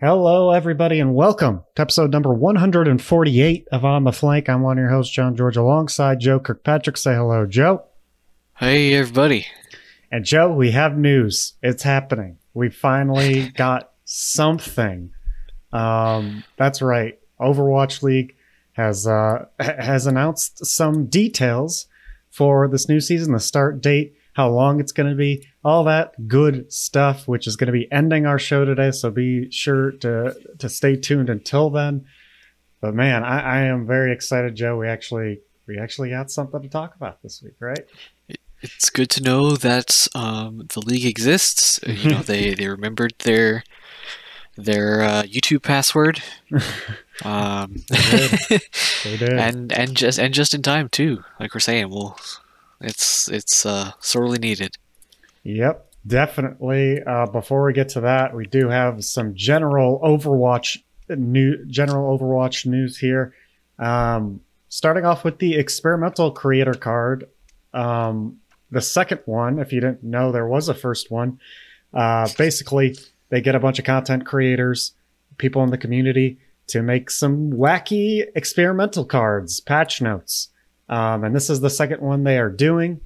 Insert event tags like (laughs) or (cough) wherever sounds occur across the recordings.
Hello, everybody, and welcome to episode number 148 of On the Flank. I'm one of your hosts, John George, alongside Joe Kirkpatrick. Say hello, Joe. Hey, everybody. And Joe, we have news. It's happening. We finally (laughs) got something. Um, that's right. Overwatch League has uh, has announced some details for this new season, the start date, how long it's going to be, all that good stuff, which is going to be ending our show today. So be sure to to stay tuned until then. But man, I, I am very excited, Joe. We actually we actually got something to talk about this week, right? It's good to know that um, the league exists. You know, (laughs) they they remembered their their uh, YouTube password. (laughs) Um, They did. (laughs) They did. and and just and just in time too. Like we're saying, well, it's it's uh, sorely needed. Yep, definitely. Uh, before we get to that, we do have some general Overwatch new general Overwatch news here. Um, starting off with the experimental creator card. Um, the second one, if you didn't know, there was a first one. Uh, basically, they get a bunch of content creators, people in the community, to make some wacky experimental cards, patch notes. Um, and this is the second one they are doing.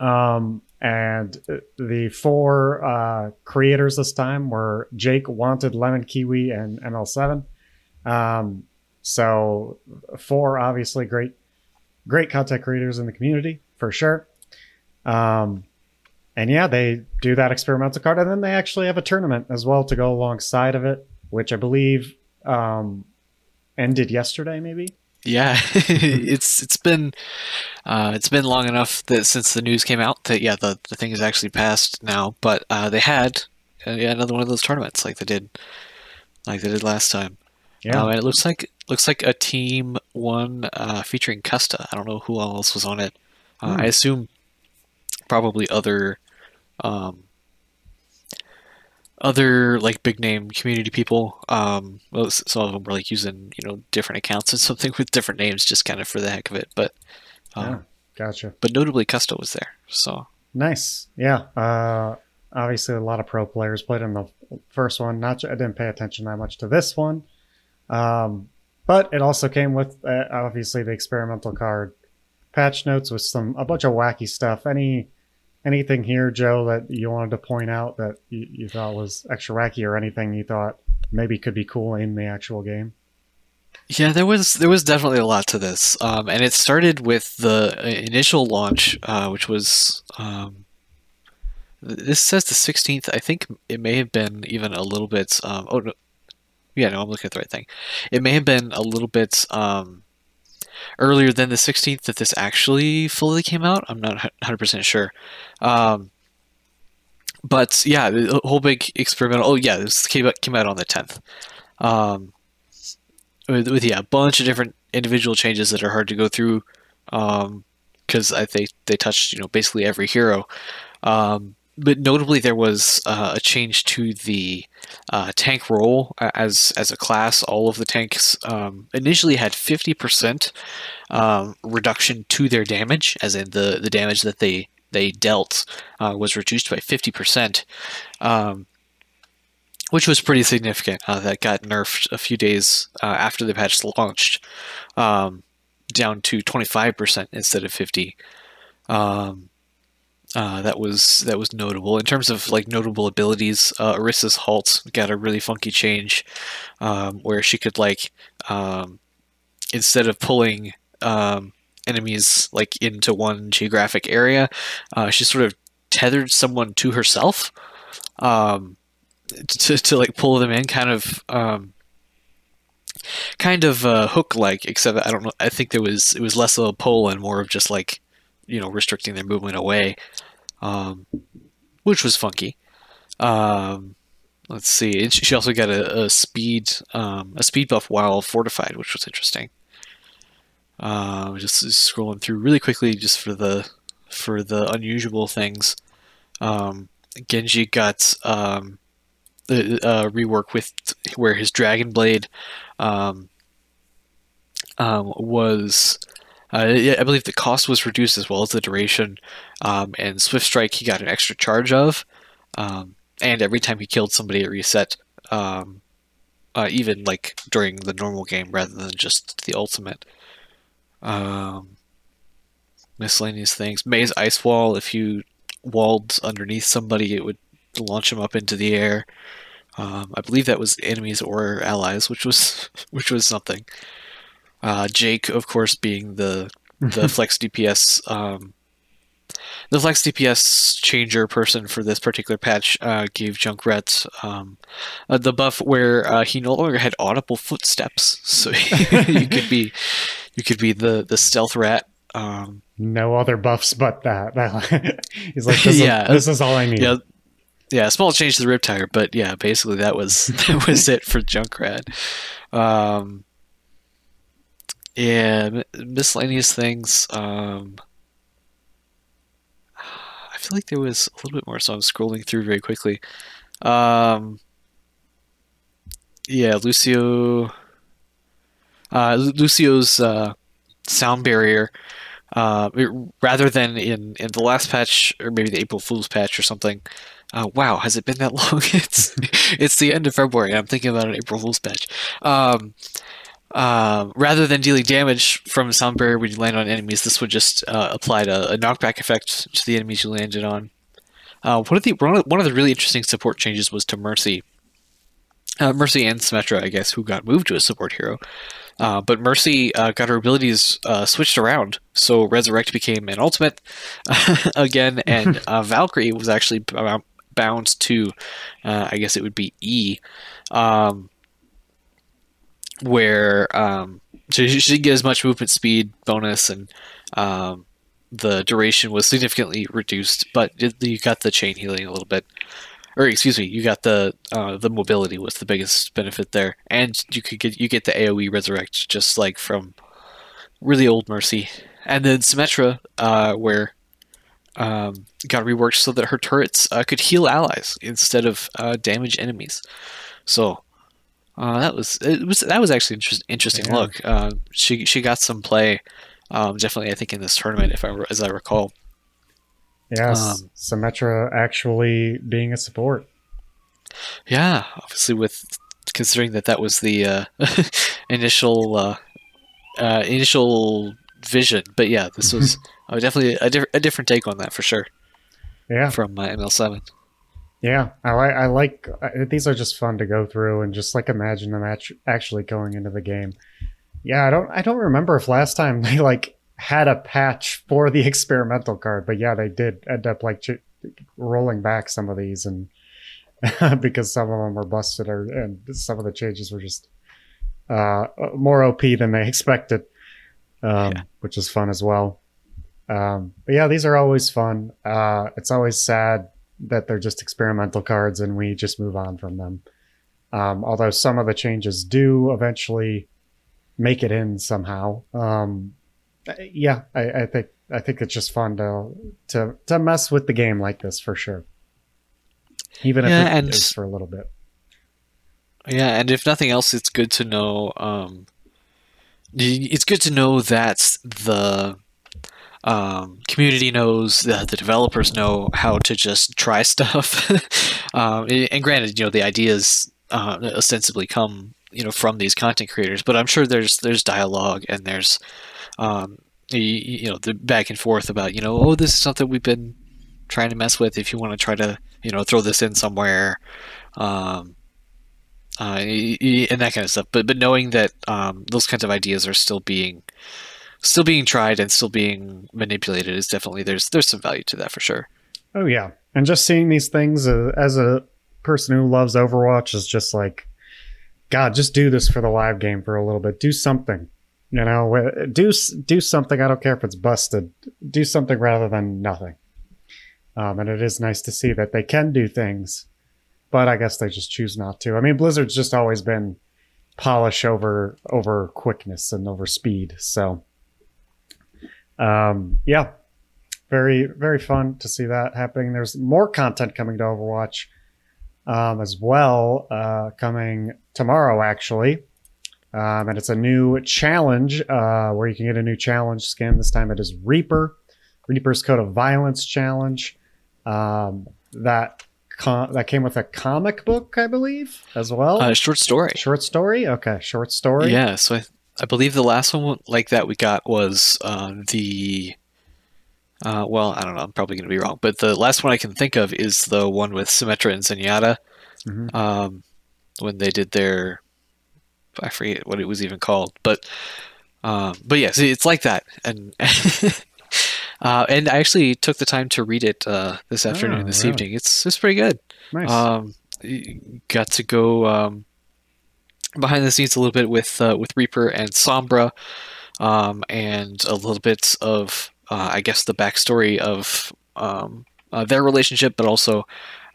Um, and the four uh, creators this time were Jake, Wanted, Lemon Kiwi, and ML7. Um, so four obviously great, great content creators in the community for sure. Um, and yeah, they do that experimental card, and then they actually have a tournament as well to go alongside of it, which I believe um, ended yesterday, maybe. Yeah, (laughs) it's it's been uh, it's been long enough that since the news came out that yeah the the thing is actually passed now. But uh, they had uh, yeah, another one of those tournaments like they did like they did last time. Yeah, Um, and it looks like looks like a team one uh, featuring Custa. I don't know who else was on it. Uh, Hmm. I assume probably other um, other like big name community people. Um, well, some of them were like using you know different accounts and something with different names just kind of for the heck of it. But um, yeah, gotcha. but notably Custa was there. So Nice. Yeah. Uh, obviously, a lot of pro players played in the first one. Not, I didn't pay attention that much to this one, um, but it also came with uh, obviously the experimental card patch notes with some a bunch of wacky stuff. Any anything here, Joe, that you wanted to point out that you, you thought was extra wacky, or anything you thought maybe could be cool in the actual game? Yeah, there was there was definitely a lot to this, um, and it started with the initial launch, uh, which was um, this says the 16th. I think it may have been even a little bit. Um, oh no, yeah, no, I'm looking at the right thing. It may have been a little bit um, earlier than the 16th that this actually fully came out. I'm not 100% sure. Um, but yeah, the whole big experimental. Oh yeah, this came out, came out on the 10th. Um, with, with yeah, a bunch of different individual changes that are hard to go through, because I think they touched you know basically every hero. Um, but notably, there was uh, a change to the uh, tank role as as a class. All of the tanks um, initially had fifty percent um, reduction to their damage, as in the the damage that they they dealt uh, was reduced by fifty percent. Um, which was pretty significant. Uh, that got nerfed a few days uh, after the patch launched, um, down to 25% instead of 50. Um, uh, that was that was notable in terms of like notable abilities. Uh, Orisa's halt got a really funky change, um, where she could like um, instead of pulling um, enemies like into one geographic area, uh, she sort of tethered someone to herself. Um, to, to like pull them in kind of um kind of uh hook like except i don't know i think there was it was less of a pull and more of just like you know restricting their movement away um which was funky. Um let's see. And she also got a, a speed um a speed buff while fortified which was interesting. Um just scrolling through really quickly just for the for the unusual things. Um genji got um the uh, rework with where his dragon blade um, um, was uh, I believe the cost was reduced as well as the duration um, and swift strike he got an extra charge of um, and every time he killed somebody it reset um, uh, even like during the normal game rather than just the ultimate. Um, miscellaneous things. Mei's ice wall. If you walled underneath somebody, it would launch them up into the air. Um, I believe that was enemies or allies, which was (laughs) which was something. Uh, Jake, of course, being the the (laughs) flex DPS um, the flex DPS changer person for this particular patch uh, gave Junkrat um, uh, the buff where uh, he no longer had audible footsteps, so (laughs) you could be you could be the the stealth rat. Um, no other buffs but that. (laughs) He's like, this, yeah, is, this is all I need. Yeah, yeah, small change to the RIP-Tire, but yeah, basically that was that was it for Junkrat. Um, yeah, miscellaneous things. Um, I feel like there was a little bit more, so I'm scrolling through very quickly. Um, yeah, Lucio. Uh, Lucio's uh, sound barrier. Uh, it, rather than in, in the last patch or maybe the April Fool's patch or something. Uh, wow, has it been that (laughs) long? it's it's the end of February. I'm thinking about an April Fool's patch. Um, uh, rather than dealing damage from sound barrier when you land on enemies, this would just uh, apply a, a, knockback effect to the enemies you landed on. Uh, one of the one of the really interesting support changes was to Mercy. Uh, Mercy and Symmetra, I guess, who got moved to a support hero. Uh, but Mercy uh, got her abilities switched around, so Resurrect became an ultimate (laughs) again, (laughs) and Valkyrie was actually bound to, I guess it would be E. Um, where um, she didn't get as much movement speed bonus and um, the duration was significantly reduced, but you got the chain healing a little bit. Or excuse me, you got the uh, the mobility was the biggest benefit there, and you could get you get the AOE resurrect just like from really old Mercy, and then Symmetra, uh, where um, got reworked so that her turrets uh, could heal allies instead of uh, damage enemies. So uh, that was it was that was actually an interesting yeah. look. Uh, she she got some play, um, definitely I think in this tournament if I as I recall. Yes, um, Symmetra actually being a support. Yeah, obviously with considering that that was the uh, (laughs) initial uh, uh, initial vision, but yeah, this was uh, definitely a, diff- a different take on that for sure. Yeah, from ML7. Yeah, I like. I like. These are just fun to go through and just like imagine them actually going into the game. Yeah, I don't. I don't remember if last time (laughs) they like had a patch for the experimental card, but yeah, they did end up like ch- rolling back some of these and (laughs) because some of them were busted or and some of the changes were just uh, more OP than they (laughs) expected, um, yeah. which is fun as well. Um, but yeah, these are always fun. Uh, it's always sad that they're just experimental cards and we just move on from them. Um, although some of the changes do eventually make it in somehow. Um, yeah, I, I, think I think it's just fun to to to mess with the game like this for sure. Even if yeah, it and, is for a little bit. Yeah, and if nothing else, it's good to know. Um, it's good to know that the um, community knows, the, the, developers know how to just try (laughs) stuff. um, and granted, you know, the ideas uh, ostensibly come, you know, from these content creators, but I'm sure there's there's dialogue and there's, um, you, you know, the back and forth about, you know, oh, this is something we've been trying to mess with. If you want to try to, you know, throw this in somewhere, um, uh, and that kind of stuff. But but knowing that um, those kinds of ideas are still being still being tried and still being manipulated is definitely there's there's some value to that for sure. Oh yeah, and just seeing these things uh, as a person who loves Overwatch is just like, God, just do this for the live game for a little bit. Do something, you know. Do do something. I don't care if it's busted. Do something rather than nothing. Um, and it is nice to see that they can do things, but I guess they just choose not to. I mean, Blizzard's just always been polish over over quickness and over speed, so um, yeah, very very fun to see that happening. There's more content coming to Overwatch um, as well, uh, coming tomorrow actually, um, and it's a new challenge uh, where you can get a new challenge skin. This time it is Reaper, Reaper's Code of Violence challenge. Um, that com- that came with a comic book, I believe, as well. Uh, short story. short story. Okay, short story. Yeah, so I, I believe the last one like that we got was uh, the. Uh, well, I don't know. I'm probably going to be wrong, but the last one I can think of is the one with Symmetra and Zenyatta. Mhm. Um, when they did their, I forget what it was even called, but, um, but yeah, see, it's like that, and (laughs) uh, and I actually took the time to read it uh, this afternoon, Oh, this evening. It's it's pretty good. Nice. Um, got to go um, behind the scenes a little bit with uh, with Reaper and Sombra, um, and a little bit of uh, I guess the backstory of um, uh, their relationship, but also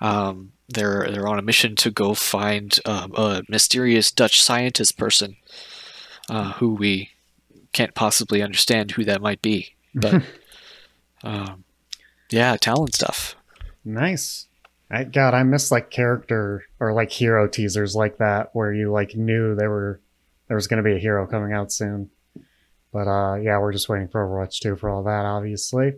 um, they're they're on a mission to go find um, a mysterious Dutch scientist person uh, who we can't possibly understand who that might be, but (laughs) um, yeah, talent stuff. Nice. I God, I miss like character or like hero teasers like that where you like knew there were there was gonna be a hero coming out soon. But uh yeah, we're just waiting for Overwatch 2 for all that, obviously.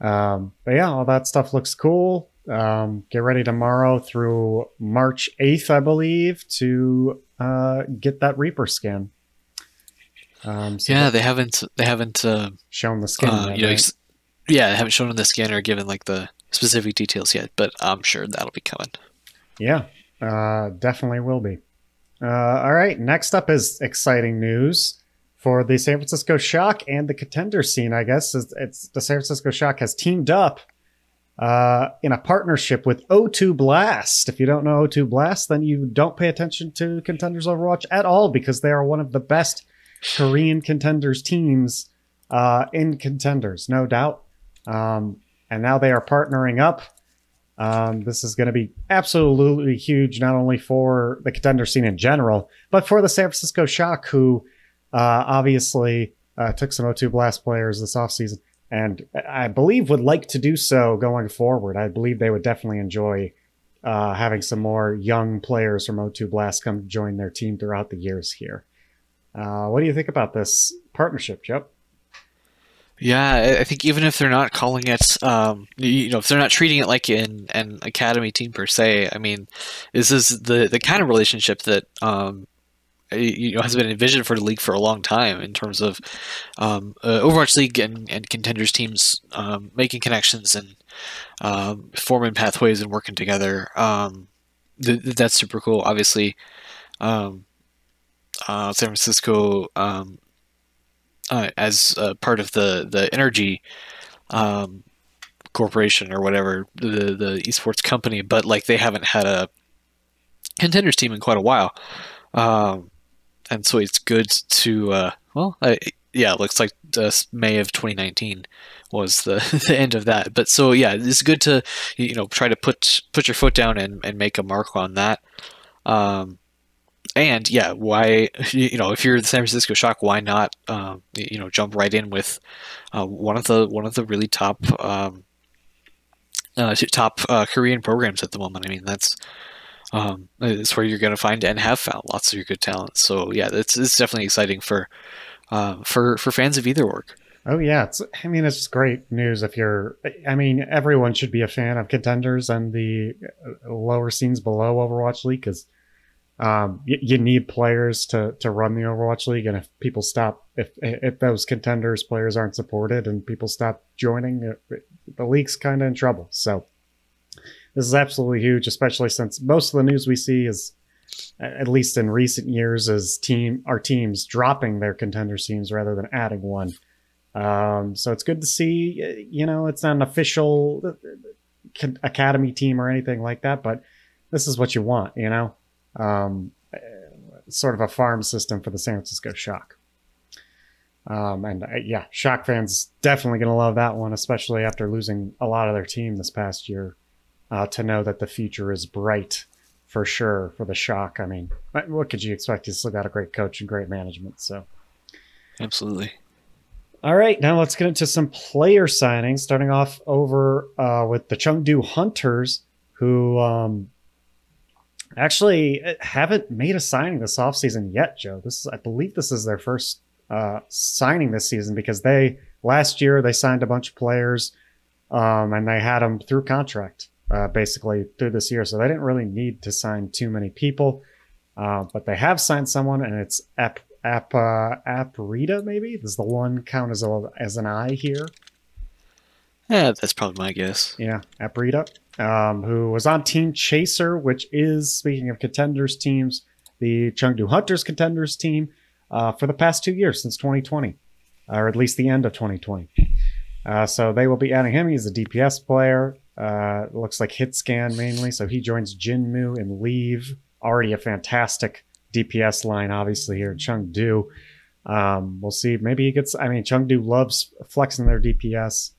Um but yeah, all that stuff looks cool. Um get ready tomorrow through March 8th, I believe, to uh get that Reaper skin. Um so Yeah, they haven't they haven't uh, shown the skin. uh, yet, you know right? ex- yeah they haven't shown the scanner or given like the specific details yet, but I'm sure that'll be coming. Yeah, uh, definitely will be. Uh, all right, next up is exciting news for the San Francisco Shock and the contender scene. I guess it's, it's the San Francisco Shock has teamed up uh, in a partnership with O2 Blast. If you don't know O2 Blast, then you don't pay attention to Contenders Overwatch at all because they are one of the best Korean contenders teams uh, in contenders, no doubt. Um, and now they are partnering up. Um, this is going to be absolutely huge, not only for the contender scene in general, but for the San Francisco Shock, who uh, obviously uh, took some O2 Blast players this offseason and I believe would like to do so going forward. I believe they would definitely enjoy uh, having some more young players from O2 Blast come join their team throughout the years here. Uh, what do you think about this partnership, Joe? Yeah, I- think even if they're not calling it, um, you know, if they're not treating it like an, an academy team per se, I mean, this is the the kind of relationship that um, you know has been envisioned for the league for a long time in terms of um, uh, Overwatch League and, and contenders teams um, making connections and um, forming pathways and working together. Um, th- th- that's super cool. Obviously, uh, San Francisco um, uh, as uh, part of the the energy um, corporation or whatever the the esports company, but like they haven't had a contenders team in quite a while, um, and so it's good to uh, well, I, yeah, it looks like uh, May of 2019 was the (laughs) the end of that. But so yeah, it's good to you know try to put put your foot down and, and make a mark on that. Um, and yeah, why (laughs) you know if you're the San Francisco Shock, why not um, you know jump right in with uh, one of the one of the really top um, uh, top uh, Korean programs at the moment. I mean that's um, it's where you're going to find and have found lots of your good talent. So yeah, it's it's definitely exciting for uh, for for fans of either org. Oh yeah, it's. I mean, it's great news if you're. I mean, everyone should be a fan of contenders and the uh, lower scenes below Overwatch League because um, you, you need players to to run the Overwatch League, and if people stop, if if those contenders players aren't supported and people stop joining, it, it- the league's kind of in trouble. So this is absolutely huge, especially since most of the news we see is at least in recent years is team our teams dropping their contender teams rather than adding one. Um, so it's good to see. uh, You know, it's not an official uh, academy team or anything like that, but this is what you want. You know, um, uh, sort of a farm system for the San Francisco Shock. Um, and uh, yeah, Shock fans definitely going to love that one, especially after losing a lot of their team this past year. Uh, to know that the future is bright for sure for the Shock. I mean, what- what could you expect? He's still got a great coach and great management. So. Absolutely. All right, now let's get into some player signings. Starting off over uh, with the Chengdu Hunters, who um, actually haven't made a signing this offseason yet, Joe. This is, I believe, this is their first uh, signing this season because they last year they signed a bunch of players um, and they had them through contract. uh, basically through this year, so they didn't really need to sign too many people. Uh, but they have signed someone, and it's App App uh. Maybe does the one count as a as an I here? Yeah, that's probably my guess. Yeah, App Rita, um, who was on Team Chaser, which is speaking of contenders teams, the Chengdu Hunters contenders team uh, for the past two years since 2020, or at least the end of 2020. Uh, so they will be adding him. He's a DPS player. Uh, looks like hit scan mainly. So he joins Jinmu and Leave. Already a fantastic DPS line, obviously, here at Chengdu. Um, we'll see. Maybe he gets, I mean, Chengdu loves flexing their DPS.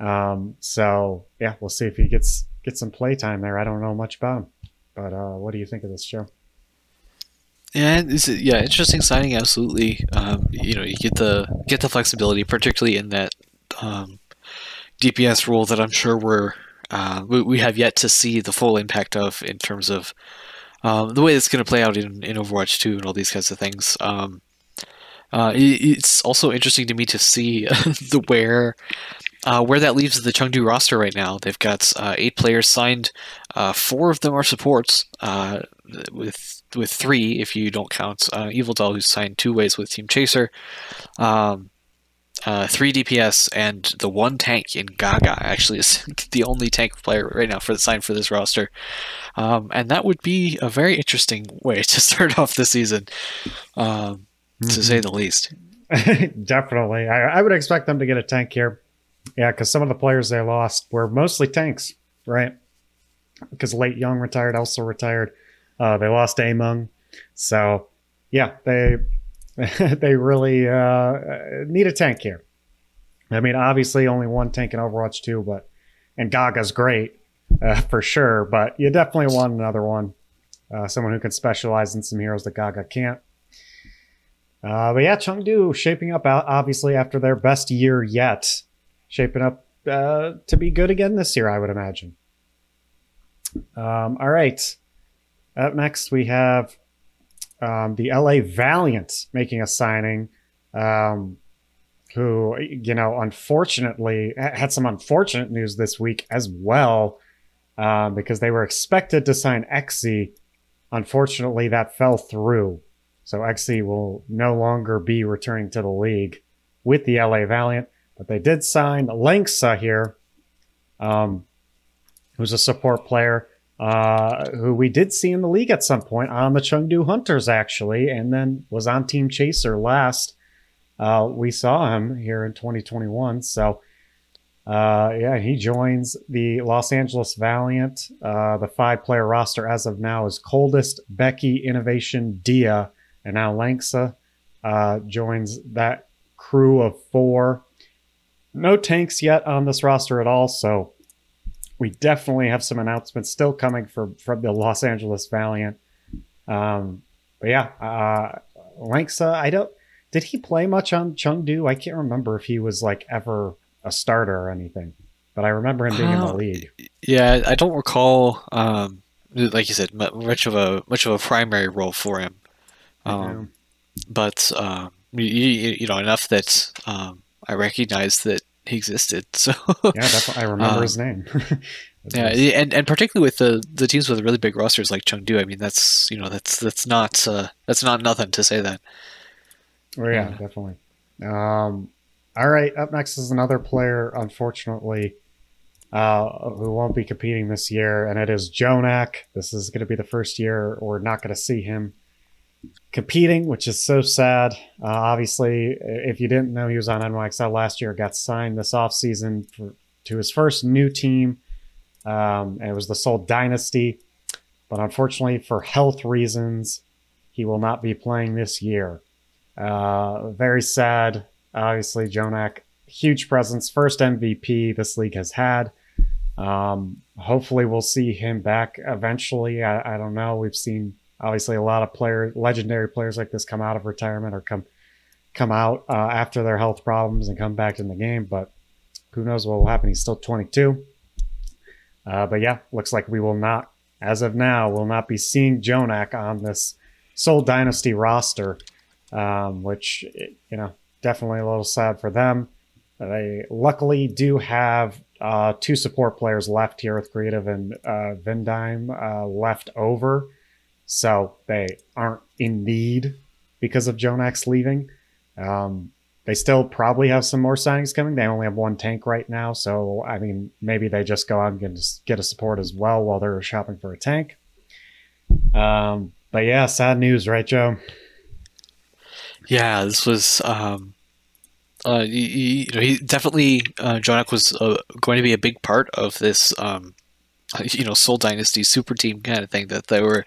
Um, so yeah, we'll see if he gets, gets some playtime there. I don't know much about him, but, uh, what do you think of this show? Yeah, it's, yeah, interesting signing. Absolutely. Um, you know, you get the get the flexibility, particularly in that um, DPS role that I'm sure we're uh, we, we have yet to see the full impact of in terms of um, the way it's going to play out in, in Overwatch 2 and all these kinds of things. Um, uh, it, it's also interesting to me to see (laughs) the where uh, where that leaves the Chengdu roster right now. They've got uh, eight players signed. Uh, four of them are supports, uh, with with three if you don't count uh, Yveltal, who's signed two ways with Team Chaser. Um, uh, three DPS and the one tank in Gaga actually is (laughs) the only tank player right now for the sign for this roster, um, and that would be a very interesting way (laughs) to start off the season, um, mm-hmm. to say the least. (laughs) Definitely, I, I, would expect them to get a tank here. Yeah, because some of the players they lost were mostly tanks, right? Because late Young retired, also retired. Uh, they lost Ameng, so yeah, they (laughs) they really uh, need a tank here. I mean, obviously, only one tank in Overwatch 2, but and Gaga's great uh, for sure, but you definitely want another one. Uh, someone who can specialize in some heroes that Gaga can't. Uh, but yeah, Chengdu shaping up obviously after their best year yet, shaping up uh, to be good again this year, I would imagine. Um, all right. Up next, we have um, the LA Valiant making a signing, um, who, you know, unfortunately had some unfortunate news this week as well, um, because they were expected to sign Exe. Unfortunately, that fell through. So Exe will no longer be returning to the league with the LA Valiant, but they did sign Lengsa here, um, who's a support player uh, who we did see in the league at some point on the Chengdu Hunters, actually, and then was on Team Chaser last. Uh, we saw him here in 2021. So, uh, yeah, he joins the Los Angeles Valiant. Uh, the five player roster as of now is Coldest, Becky, Innovation, Dia, and now Lengsa uh, joins that crew of four. No tanks yet on this roster at all, so we definitely have some announcements still coming from from the Los Angeles Valiant. Um, but yeah, uh, Lengsa, I don't. Did he play much on Chengdu? I can't remember if he was like ever a starter or anything, but I remember him being uh, in the league. Yeah, I don't recall. Um, like you said, much of a much of a primary role for him. Um, yeah. But um, you, you, know enough that um, I recognize that he existed. (laughs) So yeah, definitely, I remember um, his name. (laughs) yeah, nice. and and particularly with the the teams with really big rosters like Chengdu, I mean that's you know that's that's not uh, that's not nothing to say that. Oh yeah, yeah. definitely. Um, all right, up next is another player, unfortunately, uh, who won't be competing this year, and it is JJoNak. This is going to be the first year we're not going to see him competing, which is so sad. Uh, obviously, if you didn't know, he was on NYXL last year, got signed this offseason to his first new team. Um, and it was the Seoul Dynasty. But unfortunately, for health reasons, he will not be playing this year. Uh, very sad. Obviously, JJoNak, huge presence, first MVP this league has had. Um, hopefully, we'll see him back eventually. I, I don't know. We've seen obviously a lot of players, legendary players like this, come out of retirement or come come out uh, after their health problems and come back in the game. But who knows what will happen? He's still 22. Uh, but yeah, looks like we will not, as of now, will not be seeing JJoNak on this Seoul Dynasty roster, um, which you know definitely a little sad for them. They luckily do have uh, two support players left here with Creative and uh, Vindime uh, left over. So they aren't in need because of JJoNak leaving. Um, they still probably have some more signings coming. They only have one tank right now. So, I mean, maybe they just go out and get a support as well while they're shopping for a tank. Um, but yeah, sad news, right, Joe? Yeah, this was um, uh, know, he definitely uh, JJoNak was uh, going to be a big part of this, um, (laughs) you know, Seoul Dynasty super team kind of thing that they were,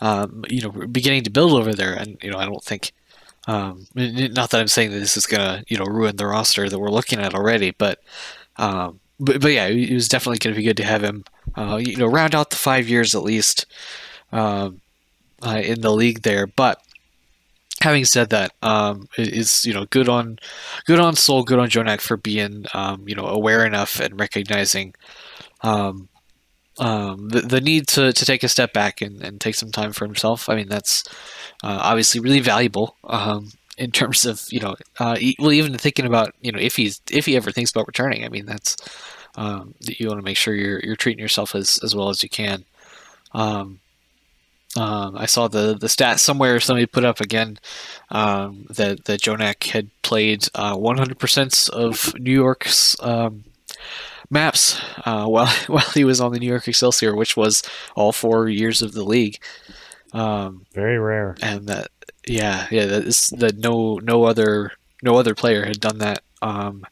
um, you know, beginning to build over there. And you know, I don't think, um, not that I'm saying that this is gonna, you know, ruin the roster that we're looking at already, but, um, but, but yeah, it was definitely to be good to have him, uh, you know, round out the five years at least, um, uh, in the league there, but having said that, um, is you know good on good on Seoul, good on JJoNak for being um, you know aware enough and recognizing um, um, the, the need to, to take a step back and, and take some time for himself. I mean that's uh, obviously really valuable um, in terms of you know uh, well even thinking about you know if he's if he ever thinks about returning. I mean that's um, that you want to make sure you're you're treating yourself as as well as you can. Um, um, I saw the the stat somewhere somebody put up again um, that that JJoNak had played uh, 100% of New York's um, maps uh, (laughs) while while he was on the New York Excelsior, which was all four years of the league. Um, Very rare, and that yeah yeah that is that no no other no other player had done that. Um,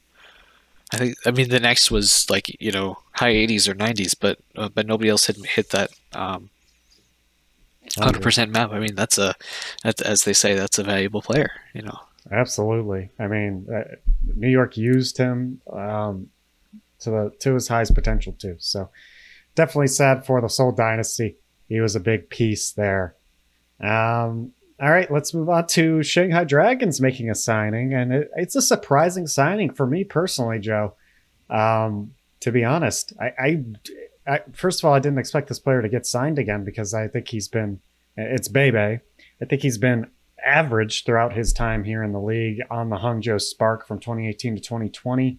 I think I mean the next was like you know high 80s or 90s, but uh, but nobody else had hit that. Um, hundred percent map. I mean, that's a, that's, as they say, that's a valuable player. You know. Absolutely. I mean, uh, New York used him um, to the to his highest potential too. So definitely sad for the Seoul Dynasty. He was a big piece there. Um, all right, let's move on to Shanghai Dragons making a signing, and it, it's a surprising signing for me personally, Joe. Um, to be honest, I, I I, first of all, I didn't expect this player to get signed again because I think he's been, it's Bebe. I think he's been average throughout his time here in the league on the Hangzhou Spark from 2018 to 2020.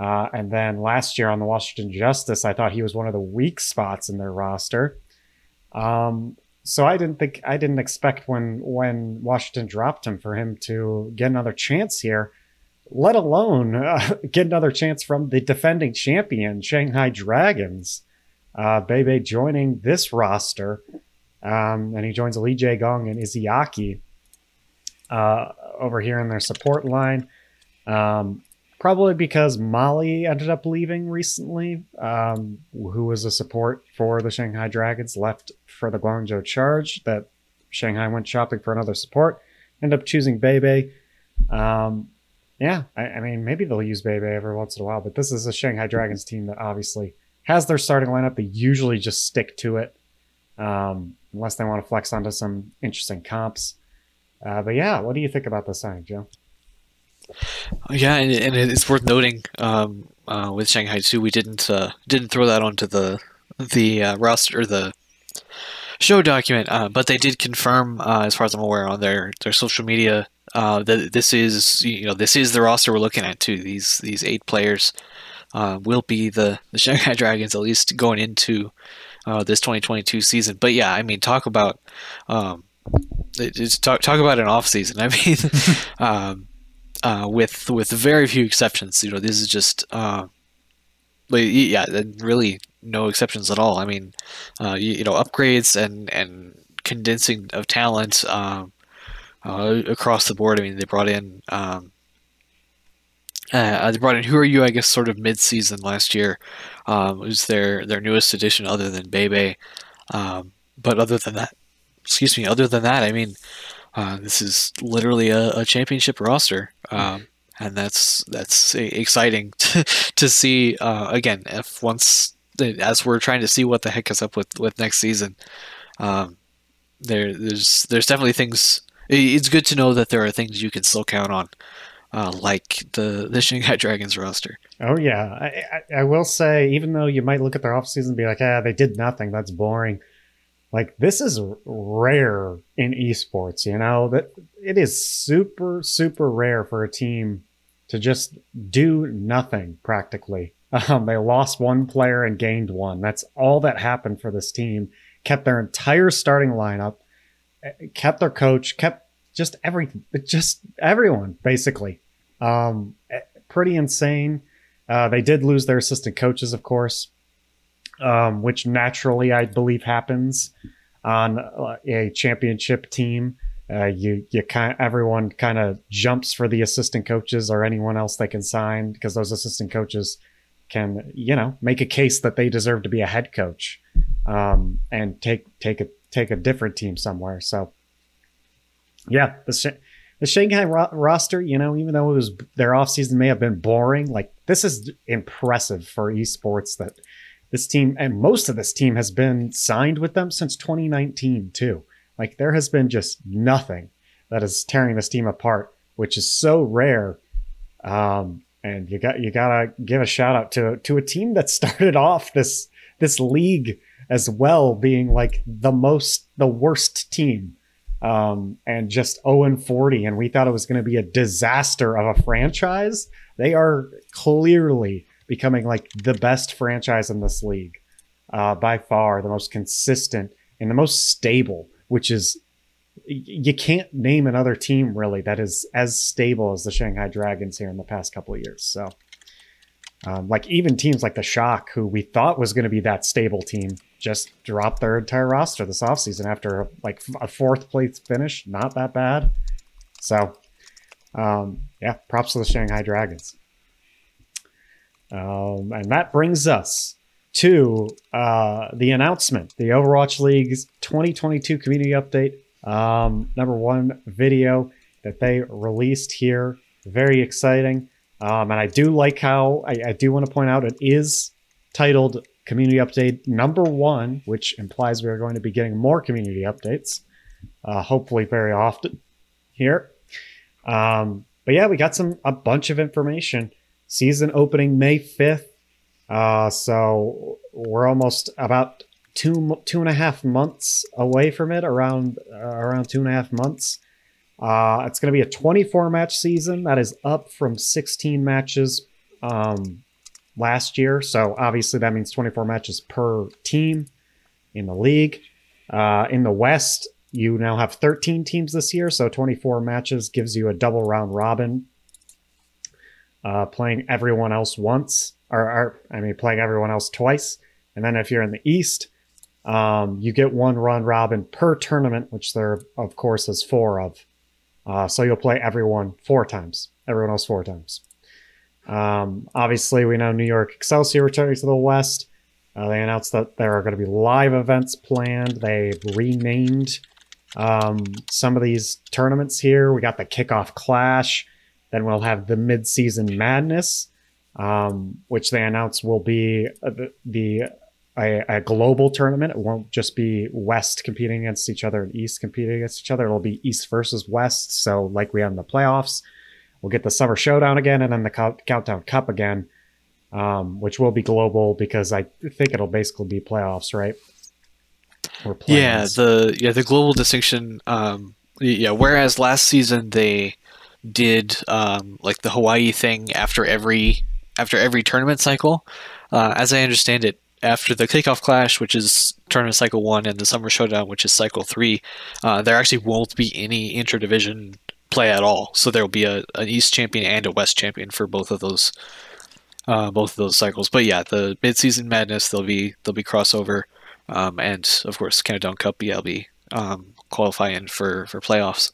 Uh, and then last year on the Washington Justice, I thought he was one of the weak spots in their roster. Um, so I didn't think I didn't expect when when Washington dropped him for him to get another chance here, let alone uh, (laughs) get another chance from the defending champion Shanghai Dragons uh, Bebe joining this roster. Um, and he joins Lee Jae Gon and Izayaki uh, over here in their support line. Um, probably because Molly ended up leaving recently, um, who was a support for the Shanghai Dragons, left for the Guangzhou Charge. That Shanghai went shopping for another support, ended up choosing Bebe. Um, yeah, I, I, mean, maybe they'll use Bebe every once in a while, but this is a Shanghai Dragons team that obviously has their starting lineup. They usually just stick to it, um, unless they want to flex onto some interesting comps. Uh, but yeah, what do you think about the signing, Joe? Yeah, and, and it's worth noting um, uh, with Shanghai too. We didn't uh, didn't throw that onto the the uh, roster the show document, uh, but they did confirm, uh, as far as I'm aware, on their their social media that this is you know this is the roster we're looking at too. These these eight players uh, will be the, the (laughs) Shanghai Dragons at least going into uh, this 2022 season. But yeah, I mean, talk about um, it's talk talk about an off season. (laughs) I mean, (laughs) um, uh, with with very few exceptions, you know, this is just uh, yeah, really no exceptions at all. I mean, uh, you, you, know, upgrades and and condensing of talent um, uh, across the board. I mean, they brought in. Um, uh, they brought in Who Are You, I guess, sort of mid-season last year. Um, was their their newest addition, other than Bebe. Um, but other than that, excuse me, other than that, I mean, uh, this is literally a, a championship roster, um, and that's that's exciting (laughs) to, to see. Uh, again, if once as we're trying to see what the heck is up with with next season, um, there there's there's definitely things. It's good to know that there are things you can still count on uh, like the the (laughs) Shanghai Dragons roster. Oh yeah, I, I, I, will say even though you might look at their offseason and be like, ah, they did nothing. That's boring. Like this is rare in esports. You know that it is super super rare for a team to just do nothing practically Um, they lost one player and gained one. That's all that happened for this team. Kept their entire starting lineup, eh, kept their coach, kept just everything, just everyone basically. Um, eh, pretty insane. Uh, they did lose their assistant coaches, of course, um, which naturally I believe happens on uh, a championship team. Uh, you you kind everyone kind of jumps for the assistant coaches or anyone else they can sign because those assistant coaches can you know make a case that they deserve to be a head coach um, and take take a take a different team somewhere. So yeah, the the Shanghai ro- roster, you know, even though it was their offseason may have been boring, like this is impressive for esports that this team and most of this team has been signed with them since 2019 too. Like there has been just nothing that is tearing this team apart, which is so rare. Um, and you got you gotta give a shout out to to a team that (laughs) started off this this league as well being like the most the worst team um, and just 0 and 40 and we thought it was going to be a disaster of a franchise they are clearly becoming like the best franchise in this league uh, by far, the most consistent and the most stable, which is you can't name another team really that is as stable as the Shanghai Dragons here in the past couple of years. So, um, like even teams like the Shock, who we thought was going to be that stable team, just dropped their entire roster this offseason after like a fourth place finish. Not that bad. So, um, yeah, props to the Shanghai Dragons. Um, and that brings us to uh, the announcement, the Overwatch League's 2022 community update. Um, number one video that they released here. Very exciting. Um, and I do like how I, I do want to point out it is titled Community Update Number One, which implies we are going to be getting more community updates, uh, hopefully very often here. Um, but yeah, we got some a bunch of information season opening May 5th. Uh, so we're almost about two two and a half months away from it, around uh, around two and a half months. Uh, it's going to be a 24 match season that is up from 16 matches um, last year. So obviously that means 24 matches per team in the league. Uh, in the West, you now have 13 teams this year, so 24 matches gives you a double round robin uh, playing everyone else once, or, or, I mean, playing everyone else twice. And then if you're in the East, um, you get one run robin per tournament, which there, of course, is four of. Uh, so you'll play everyone four times, everyone else four times. Um, obviously, we know New York Excelsior returning to the West. Uh, they announced that there are going to be live events planned. They've renamed um, some of these tournaments here. We got the Kickoff Clash, then we'll have the mid-season madness, um, which they announce will be uh, the, the a, a, global tournament. It won't just be West competing against each other and East competing against each other. It'll be East versus West. So like we have in the playoffs, we'll get the Summer Showdown again, and then the Countdown Cup again, um, which will be global because I think it'll basically be playoffs, right? Yeah, the yeah the global distinction. Um, yeah, whereas last season they did um, like the Hawaii thing after every after every tournament cycle. Uh, as I understand it, after the kickoff clash, which is tournament cycle one, and the summer showdown, which is cycle three, uh, there actually won't be any interdivision play at all. So there will be a an East champion and a West champion for both of those uh, both of those cycles. But yeah, the midseason madness there'll be there'll be crossover, um, and of course Countdown Cup BLB um, qualifying for for playoffs.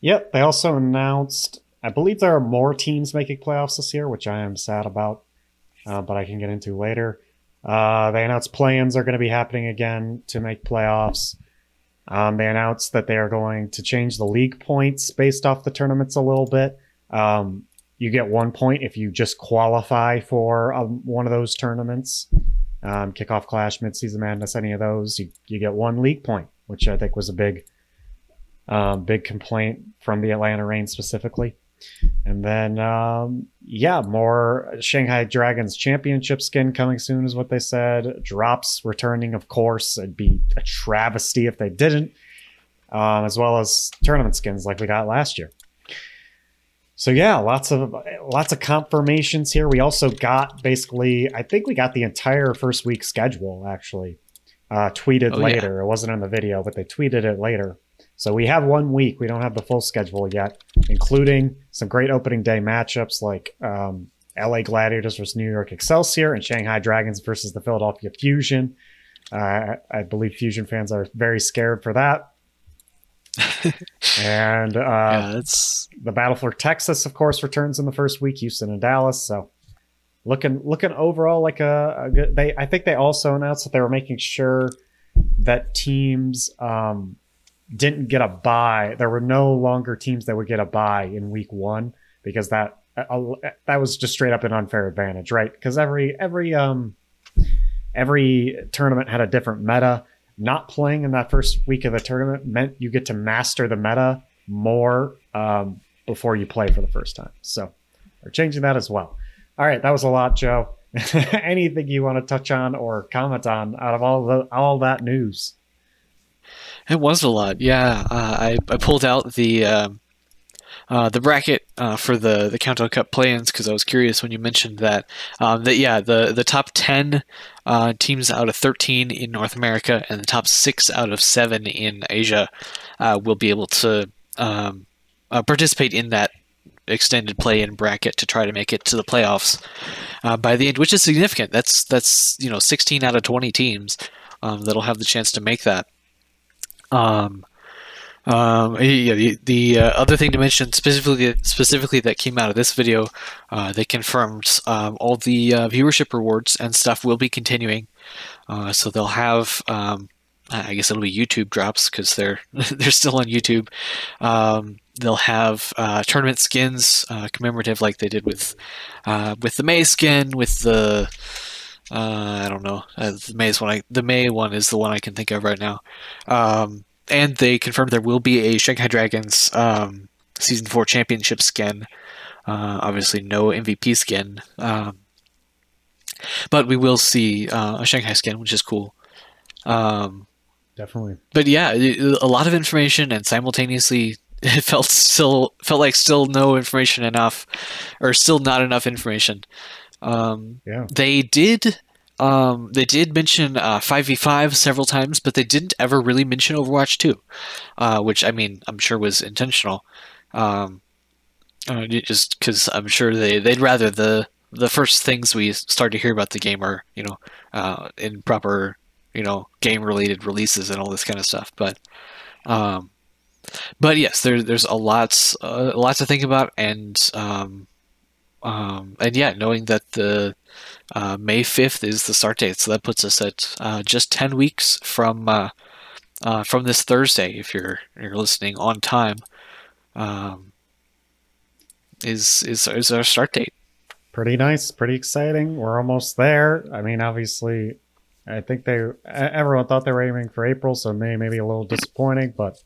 Yep, they also announced. I believe there are more teams making playoffs this year, which I am sad about, uh, but I can get into later. Uh, they announced play-ins are going to be happening again to make playoffs. Um, they announced that they are going to change the league points based off the tournaments a little bit. Um, you get one point if you just qualify for um, one of those tournaments. Um, kickoff clash, midseason madness, any of those, you, you get one league point, which I think was a big um, big complaint from the Atlanta Reign specifically. And then, um, yeah, more Shanghai Dragons championship skin coming soon is what they said. Drops returning, of course. It'd be a travesty if they didn't, um, as well as tournament skins like we got last year. So yeah, lots of lots of confirmations here. We also got basically, I think we got the entire first week schedule actually uh, tweeted Oh, later. It wasn't in the video, but they tweeted it later. So we have one week. We don't have the full schedule yet, including some great opening day matchups like um, LA Gladiators versus New York Excelsior and Shanghai Dragons versus the Philadelphia Fusion. Uh, I believe Fusion fans are very scared for that. (laughs) and uh, yeah, it's the battle for Texas, of course, returns in the first week. Houston and Dallas. So looking looking overall like a, a good. They I think they also announced that they were making sure that teams um, didn't get a bye. There were no longer teams that would get a bye in week one because that that was just straight up an unfair advantage, right? Because every every um every tournament had a different meta. Not playing in that first week of the tournament meant you get to master the meta more um, before you play for the first time. So we're changing that as well. All right, that was a lot, Joe. (laughs) Anything you want to touch on or comment on out of all the all that news? It was a lot, yeah. Uh, I I pulled out the um, uh, the bracket uh, for the the Countdown Cup play-ins because I was curious when you mentioned that. Um, that yeah, the the top ten uh, teams out of thirteen in North America and the top six out of seven in Asia uh, will be able to um, uh, participate in that extended play-in bracket to try to make it to the playoffs uh, by the end, which is significant. That's that's you know sixteen out of twenty teams um, that'll have the chance to make that. Um, um, yeah, the, the uh, other thing to mention specifically specifically that came out of this video, uh, they confirmed um, all the uh, viewership rewards and stuff will be continuing. Uh, so they'll have, um, I guess it'll be YouTube drops because they're (laughs) they're still on YouTube. Um, they'll have uh, tournament skins uh, commemorative like they did with uh, with the May skin with the. Uh, I don't know. Uh, the May's one. I, the May one is the one I can think of right now. Um, and they confirmed there will be a Shanghai Dragons um, season four championship skin. Uh, obviously, no MVP skin, um, but we will see uh, a Shanghai skin, which is cool. Um, Definitely. but yeah, a lot of information, and simultaneously, (laughs) it felt still felt like still no information enough, or still not enough information. Um, Yeah. they did um, they did mention uh, 5v5 several times, but they didn't ever really mention Overwatch 2, uh, which I mean I'm sure was intentional. Um, uh, just because I'm sure they they'd rather the the first things we start to hear about the game are you know uh, in proper you know game related releases and all this kind of stuff. But um, but yes, there, there's a lot uh, a lot to think about and um, um, and yeah, knowing that the uh, May 5th is the start date, so that puts us at uh, just 10 weeks from uh, uh, from this Thursday, if you're you're listening on time, um, is is is our start date. Pretty nice. Pretty exciting. We're almost there. I mean, obviously, I think they everyone thought they were aiming for April, so May maybe a little disappointing, but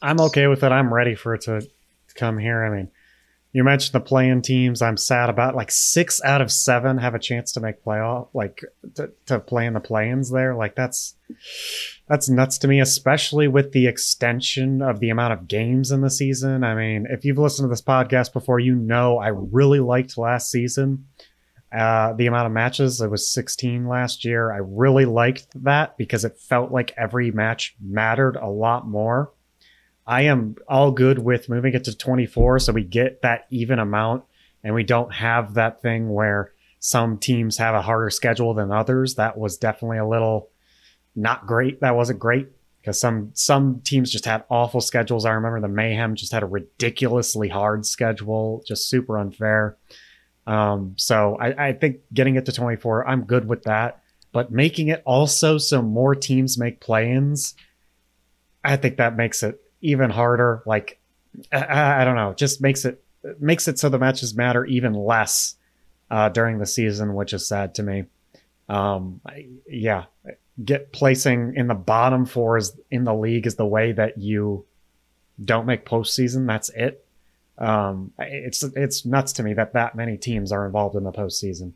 I'm okay with it. I'm ready for it to come here. I mean, you mentioned the playing teams. I'm sad about like six out of seven have a chance to make playoff, like to, to play in the play-ins there. Like that's that's nuts to me, especially with the extension of the amount of games in the season. I mean, if you've listened to this podcast before, you know I really liked last season. Uh, the amount of matches, it was 16 last year. I really liked that because it felt like every match mattered a lot more. I am all good with moving it to 24 so we get that even amount and we don't have that thing where some teams have a harder schedule than others. That was definitely a little not great. That wasn't great because some some teams just had awful schedules. I remember the Mayhem just had a ridiculously hard schedule, just super unfair. Um, so I, I think getting it to 24, I'm good with that. But making it also so more teams make play-ins, I think that makes it even harder. Like I, I don't know, just makes it makes it so the matches matter even less uh, during the season, which is sad to me. Um, I, yeah, get placing in the bottom four is in the league is the way that you don't make postseason. That's it. Um, it's it's nuts to me that that many teams are involved in the postseason.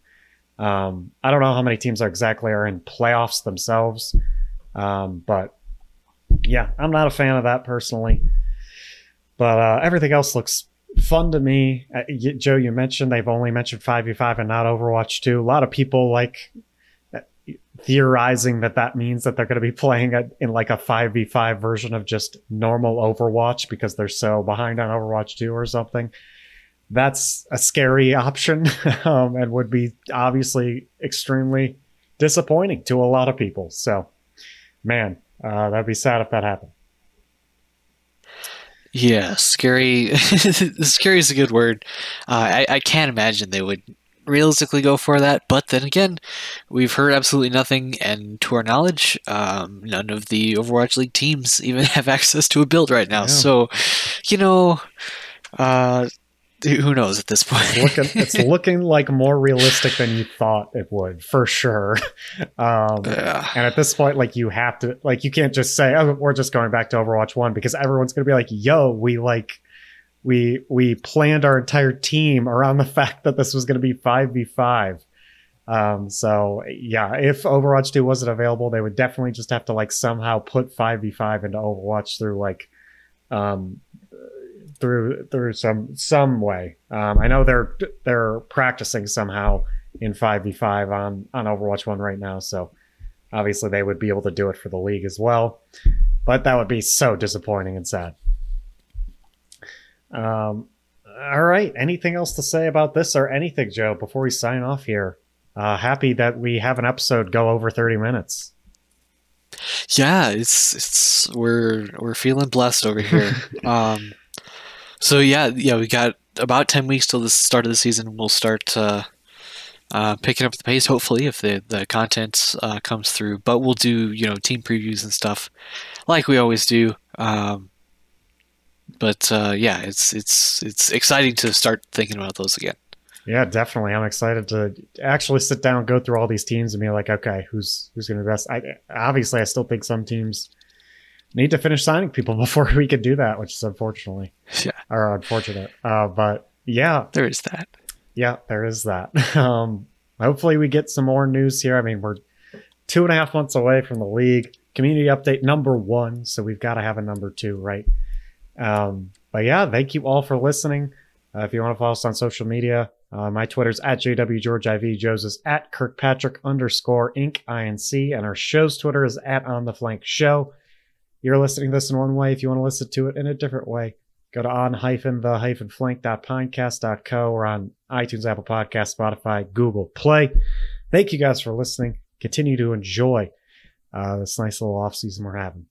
Um, I don't know how many teams are exactly are in playoffs themselves, um, but yeah, I'm not a fan of that personally. But uh, everything else looks fun to me. Uh, y- Joe, you mentioned they've only mentioned 5v5 and not Overwatch 2. A lot of people like uh, theorizing that that means that they're going to be (laughs) playing it in like a 5v5 version of just normal Overwatch because they're so behind on Overwatch 2 or something. That's a scary (laughs) option um, and would be obviously extremely disappointing to a lot of people. So, man, uh, that'd be sad if that happened. Yeah, scary. (laughs) scary is a good word. Uh, I, I can't imagine they would realistically go for that. But then again, we've heard absolutely nothing, and to our knowledge, um, none of the Overwatch League teams even (laughs) have access to a build right now. Yeah. So, you know, uh, who knows at this point? It's looking, it's (laughs) looking like more realistic than you thought it would, for sure. (laughs) Um, Yeah. and at this point, like you have to, like you can't just say, "Oh, we're just going back to Overwatch One," because everyone's going to be like, "Yo, we like." We we planned our entire team around the (laughs) fact that this was going to be five v five. Um, so yeah, if Overwatch 2 wasn't available, they would definitely just have to like somehow put 5v5 into Overwatch through like um through through some some way. Um, I know they're they're practicing somehow in 5v5 on on Overwatch 1 right now, so obviously they would be able to do it for the league as well. But that would be so disappointing and sad. Um all right, anything else to say about this or anything, Joe, before we sign off here? Uh, happy that we have an episode go over 30 minutes. Yeah, it's it's we're we're feeling blessed over here. (laughs) um, so yeah, yeah, we got about ten weeks till the start of the season. We'll start uh, uh, picking up the pace, hopefully, if the the content uh, comes through. But we'll do you know team previews and stuff like we always do. Um, but uh, yeah, it's it's it's exciting to start thinking about those again. Yeah, definitely. I'm excited to actually sit down, go through all these teams, and be like, okay, who's who's going to be best? I obviously, I still think some teams need to finish signing people (laughs) before we could do that, which is unfortunately, (laughs) Yeah, or unfortunate. Uh, but yeah, there is that. yeah, there is that. (laughs) Um, hopefully, we get some more news here. I mean, we're two and a half months away from the league. Community update number one, so we've got to have a number two, right? Um, but yeah, thank you all for listening. Uh, if you want to follow us on social media, uh, my Twitter's at JWGeorgeIV, Joe's is at Kirkpatrick underscore Inc. INC, and our show's Twitter is at On the Flank Show. You're listening to this in one way. If you want to listen to it in a different way, go to on hyphen the hyphen flank.pinecast.co or on iTunes, Apple Podcast, Spotify, Google Play. Thank you guys for listening. Continue to enjoy uh, this nice little off season we're having.